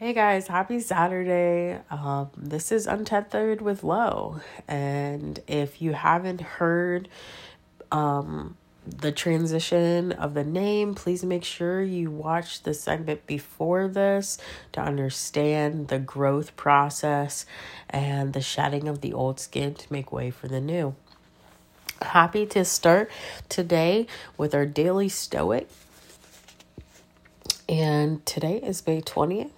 Hey guys, happy Saturday. Um, this is Untethered with Lo. And if you haven't heard um, the transition of the name, please make sure you watch the segment before this to understand the growth process and the shedding of the old skin to make way for the new. Happy to start today with our daily stoic. And today is May 20th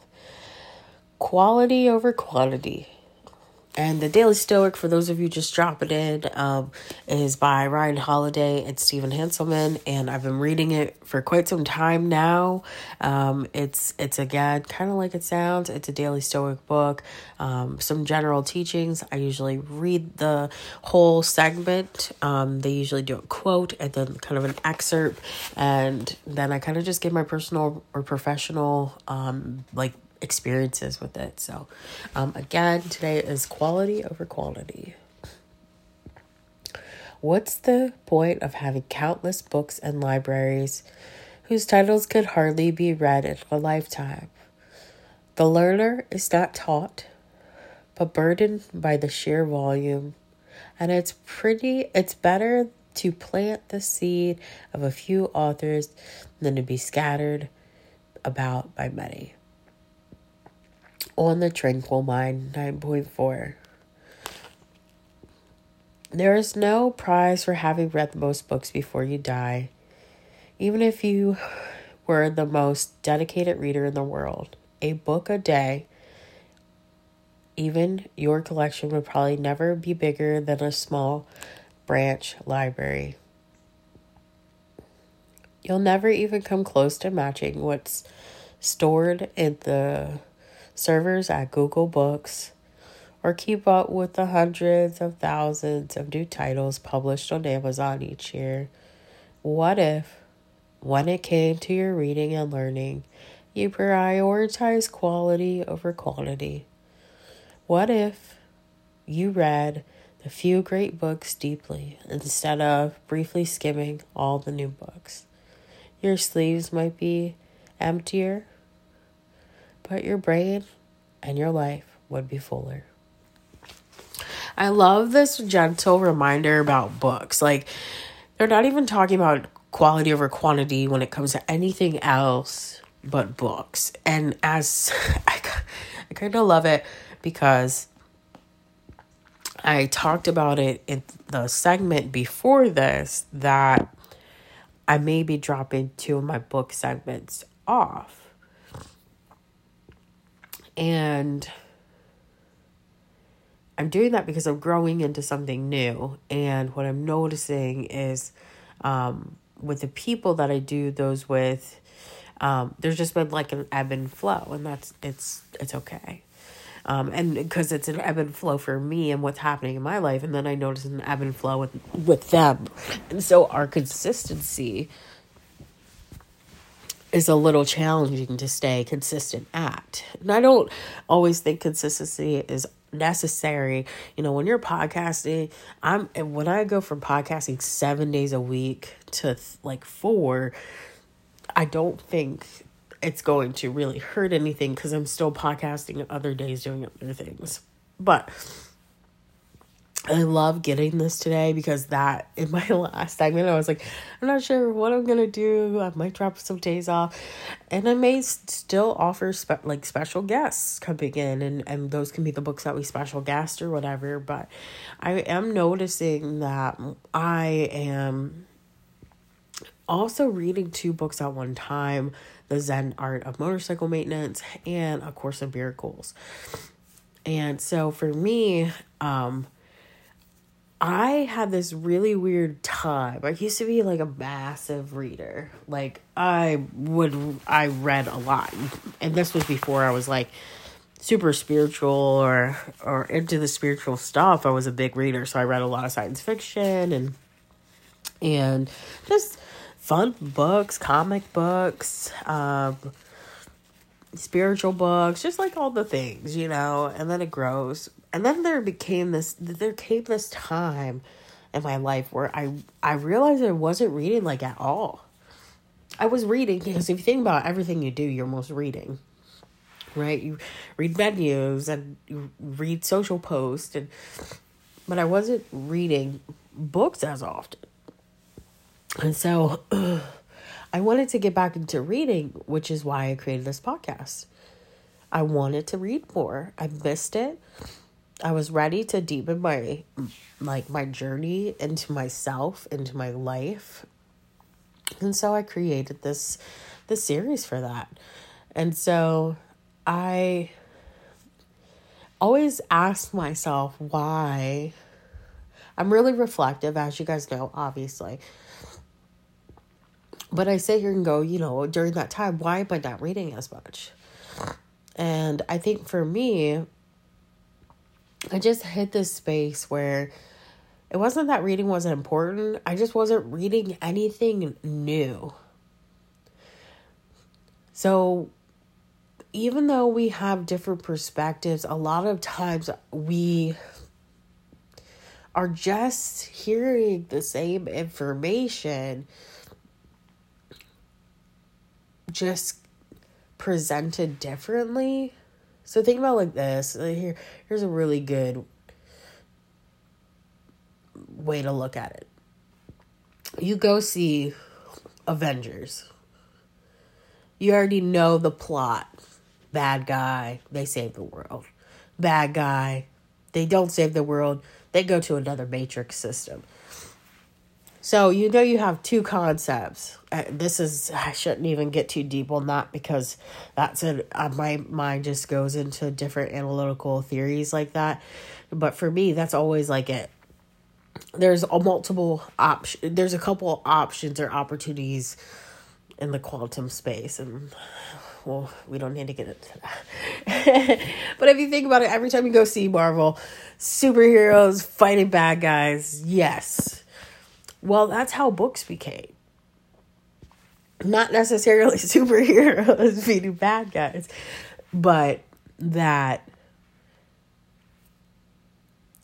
quality over quantity. And the Daily Stoic, for those of you just dropping in, um, is by Ryan Holiday and Stephen Hanselman, and I've been reading it for quite some time now. Um, it's it's again kind of like it sounds. It's a Daily Stoic book, um, some general teachings. I usually read the whole segment. Um, they usually do a quote and then kind of an excerpt, and then I kind of just give my personal or professional um, like experiences with it. So, um, again, today is quality over quantity. What's the point of having countless books and libraries whose titles could hardly be read in a lifetime? The learner is not taught, but burdened by the sheer volume. And it's pretty, it's better to plant the seed of a few authors than to be scattered about by many on the Tranquil Mind 9.4. There is no prize for having read the most books before you die, even if you were the most dedicated reader in the world. A book a day, even your collection would probably never be bigger than a small branch library. You'll never even come close to matching what's stored in the servers at Google Books, or keep up with the hundreds of thousands of new titles published on Amazon each year. What if, when it came to your reading and learning, you prioritize quality over quantity? What if you read the few great books deeply instead of briefly skimming all the new books? Your sleeves might be emptier your brain and your life would be fuller. I love this gentle reminder about books. Like, they're not even talking about quality over quantity when it comes to anything else but books. And as I kind of love it because I talked about it in the segment before this that I may be dropping two of my book segments off and I'm doing that because I'm growing into something new. And what I'm noticing is um, with the people that I do those with, um, there's just been like an ebb and flow, and that's it's it's okay. Um, and because it's an ebb and flow for me and what's happening in my life, and then I notice an ebb and flow with with them, and so our consistency is a little challenging to stay consistent at. And I don't always think consistency is necessary. You know, when you're podcasting, I'm when I go from podcasting 7 days a week to like 4, I don't think it's going to really hurt anything cuz I'm still podcasting other days doing other things. But I love getting this today because that in my last segment I was like, I'm not sure what I'm gonna do. I might drop some days off, and I may still offer spe- like special guests coming in, and and those can be the books that we special guest or whatever. But I am noticing that I am also reading two books at one time: the Zen Art of Motorcycle Maintenance and A Course in Miracles. And so for me, um I had this really weird time. I used to be like a massive reader. Like I would I read a lot. And this was before I was like super spiritual or or into the spiritual stuff. I was a big reader, so I read a lot of science fiction and and just fun books, comic books, um spiritual books, just like all the things, you know, and then it grows and then there became this there came this time in my life where I I realized I wasn't reading like at all. I was reading because if you think about everything you do, you're most reading. right? You read menus and you read social posts and but I wasn't reading books as often. And so I wanted to get back into reading, which is why I created this podcast. I wanted to read more. I missed it. I was ready to deepen my like my journey into myself, into my life. And so I created this this series for that. And so I always ask myself why I'm really reflective as you guys know, obviously. But I sit here and go, you know, during that time, why am I not reading as much? And I think for me, I just hit this space where it wasn't that reading wasn't important. I just wasn't reading anything new. So even though we have different perspectives, a lot of times we are just hearing the same information just presented differently. So think about like this. Here here's a really good way to look at it. You go see Avengers. You already know the plot. Bad guy, they save the world. Bad guy, they don't save the world. They go to another matrix system. So you know you have two concepts. Uh, this is I shouldn't even get too deep on that because that's a uh, my mind just goes into different analytical theories like that. But for me, that's always like it. There's a multiple option. There's a couple options or opportunities in the quantum space, and well, we don't need to get into that. but if you think about it, every time you go see Marvel, superheroes fighting bad guys, yes well, that's how books became. Not necessarily superheroes beating bad guys, but that,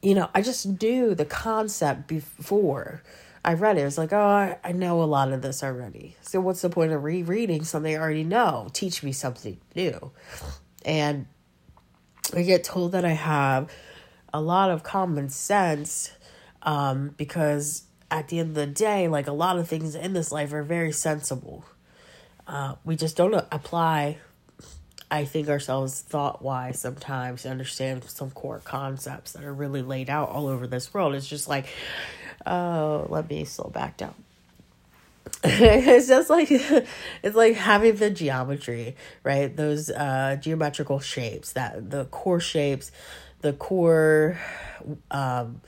you know, I just knew the concept before I read it. It was like, oh, I, know a lot of this already. So what's the point of rereading something I already know? Teach me something new. And I get told that I have a lot of common sense um, because at the end of the day, like a lot of things in this life are very sensible. Uh, we just don't apply, I think, ourselves thought wise sometimes to understand some core concepts that are really laid out all over this world. It's just like, oh, let me slow back down. it's just like it's like having the geometry right those uh geometrical shapes that the core shapes the core um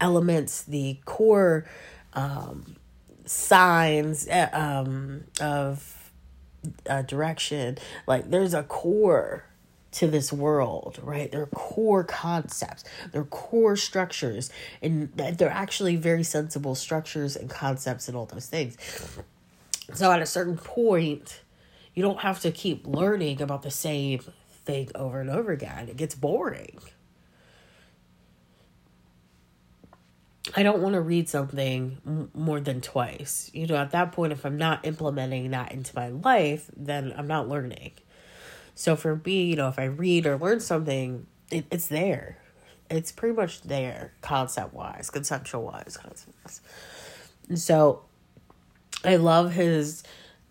elements, the core um, signs eh, um, of uh, direction. Like there's a core to this world, right? There are core concepts, there are core structures, and they're actually very sensible structures and concepts and all those things. So at a certain point, you don't have to keep learning about the same thing over and over again. It gets boring. I don't want to read something more than twice. You know, at that point, if I'm not implementing that into my life, then I'm not learning. So for me, you know, if I read or learn something, it, it's there. It's pretty much there, concept wise, conceptual wise, concept wise. And so I love his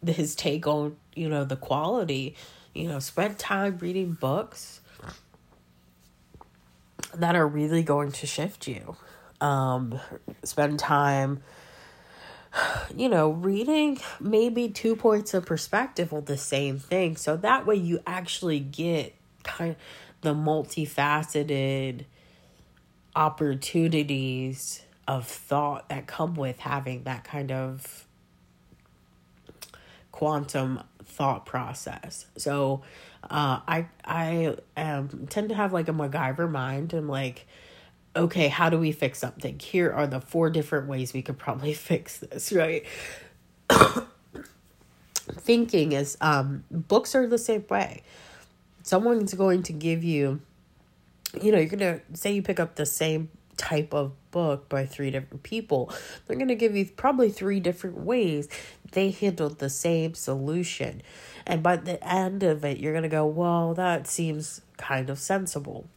his take on, you know, the quality. You know, spend time reading books that are really going to shift you um, spend time, you know, reading maybe two points of perspective on the same thing. So that way you actually get kind of the multifaceted opportunities of thought that come with having that kind of quantum thought process. So uh, I I um, tend to have like a MacGyver mind and like okay, how do we fix something? Here are the four different ways we could probably fix this, right? Thinking is um books are the same way. Someone's going to give you you know, you're going to say you pick up the same type of book by three different people. They're going to give you probably three different ways they handled the same solution. And by the end of it, you're going to go, well, that seems kind of sensible.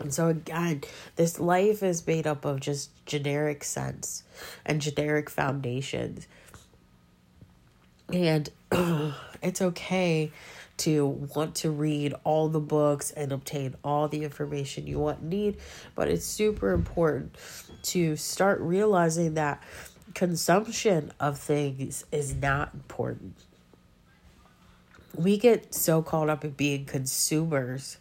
And so, again, this life is made up of just generic sense and generic foundations. And it's okay to want to read all the books and obtain all the information you want need, but it's super important to start realizing that consumption of things is not important. We get so caught up in being consumers.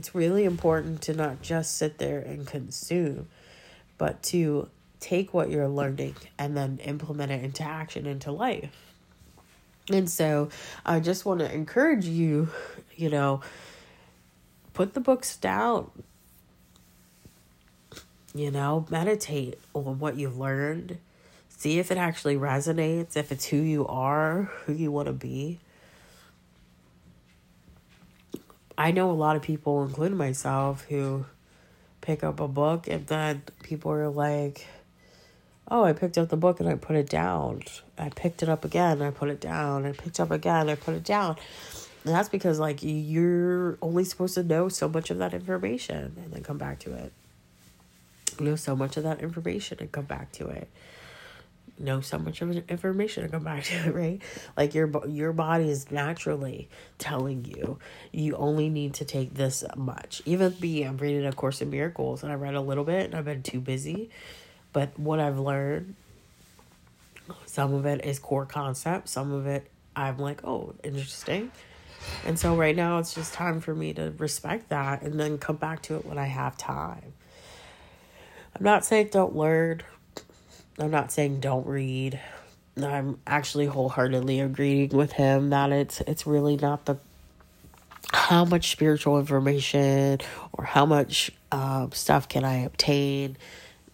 It's really important to not just sit there and consume, but to take what you're learning and then implement it into action into life. And so I just want to encourage you, you know, put the books down. You know, meditate on what you've learned. See if it actually resonates, if it's who you are, who you want to be. I know a lot of people, including myself, who pick up a book and then people are like, oh, I picked up the book and I put it down. I picked it up again, I put it down. I picked up again, I put it down. And that's because like you're only supposed to know so much of that information and then come back to it. know so much of that information and come back to it. Know so much of information to come back to it, right? Like your your body is naturally telling you you only need to take this much. Even me, I'm reading a Course in Miracles and I read a little bit and I've been too busy but what I've learned, some of it is core concept, some of it I'm like, oh, interesting. And so right now it's just time for me to respect that and then come back to it when I have time. I'm not saying don't learn. I'm not saying don't read. I'm actually wholeheartedly agreeing with him that it's it's really not the how much spiritual information or how much um, stuff can I obtain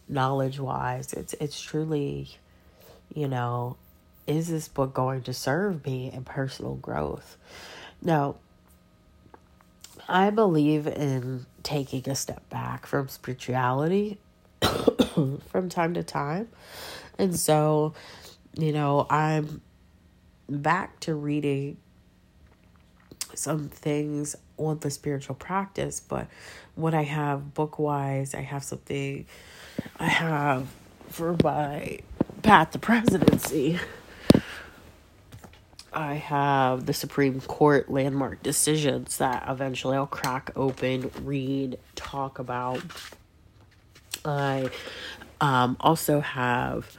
knowledge wise. It's it's truly, you know, is this book going to serve me in personal growth? Now, I believe in taking a step back from spirituality from time to time. And so, you know, I'm back to reading some things on the spiritual practice, but what I have book wise, I have something I have for my path to presidency. I have the Supreme Court landmark decisions that eventually I'll crack open, read, talk about. I um, also have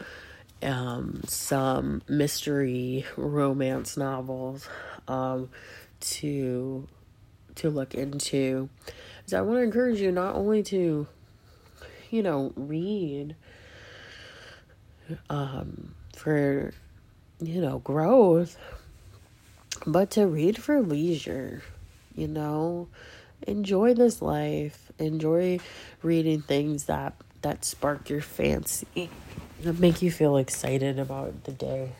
um, some mystery romance novels um, to to look into. So I want to encourage you not only to you know, read um, for, you know, growth, but to read for leisure, you know, enjoy this life, enjoy reading things that that spark your fancy, that make you feel excited about the day.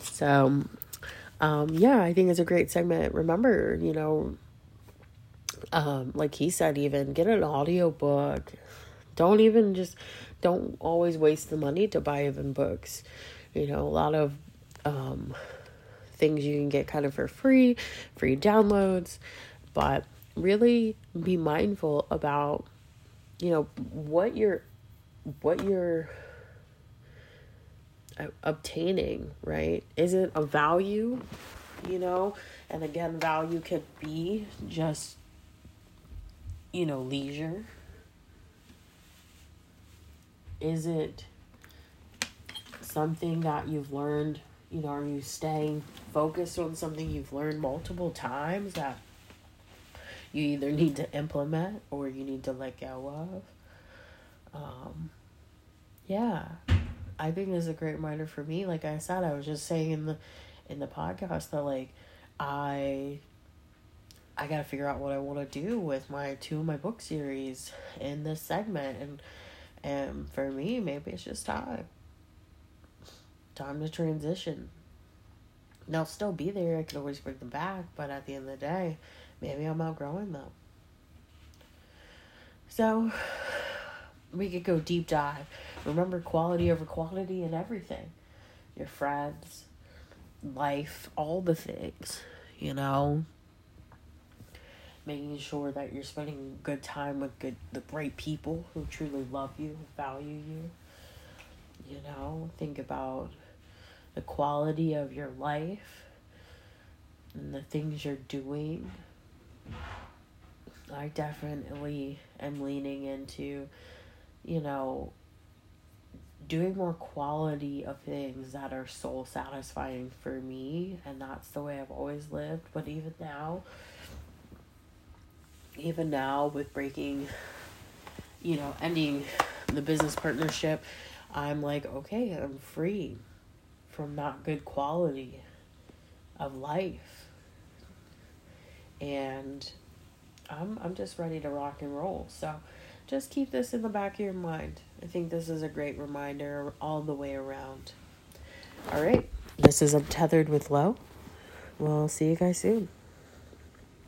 So, um, yeah, I think it's a great segment. Remember, you know, um, like he said, even get an audio book. Don't even just don't always waste the money to buy even books. You know, a lot of um, things you can get kind of for free, free downloads, but really be mindful about you know what you're what you're uh, obtaining, right? Is it a value, you know? And again, value could be just you know, leisure? Is it something that you've learned? You know, are you staying focused on something you've learned multiple times that you either need to implement or you need to let go of? Um, yeah, I think this is a great reminder for me. Like I said, I was just saying in the in the podcast that like I I got to figure out what I want to do with my two of my book series in this segment and and for me maybe it's just time time to transition they'll still be there I can always bring them back but at the end of the day maybe I'm outgrowing them So we could go deep dive. Remember quality over quantity and everything. Your friends, life, all the things, you know. Making sure that you're spending good time with good the right people who truly love you, value you. You know, think about the quality of your life and the things you're doing. I definitely am leaning into, you know, doing more quality of things that are soul satisfying for me and that's the way I've always lived but even now even now with breaking you know ending the business partnership I'm like okay I'm free from not good quality of life and I'm I'm just ready to rock and roll so just keep this in the back of your mind. I think this is a great reminder all the way around. All right. This is Untethered with Low. We'll see you guys soon.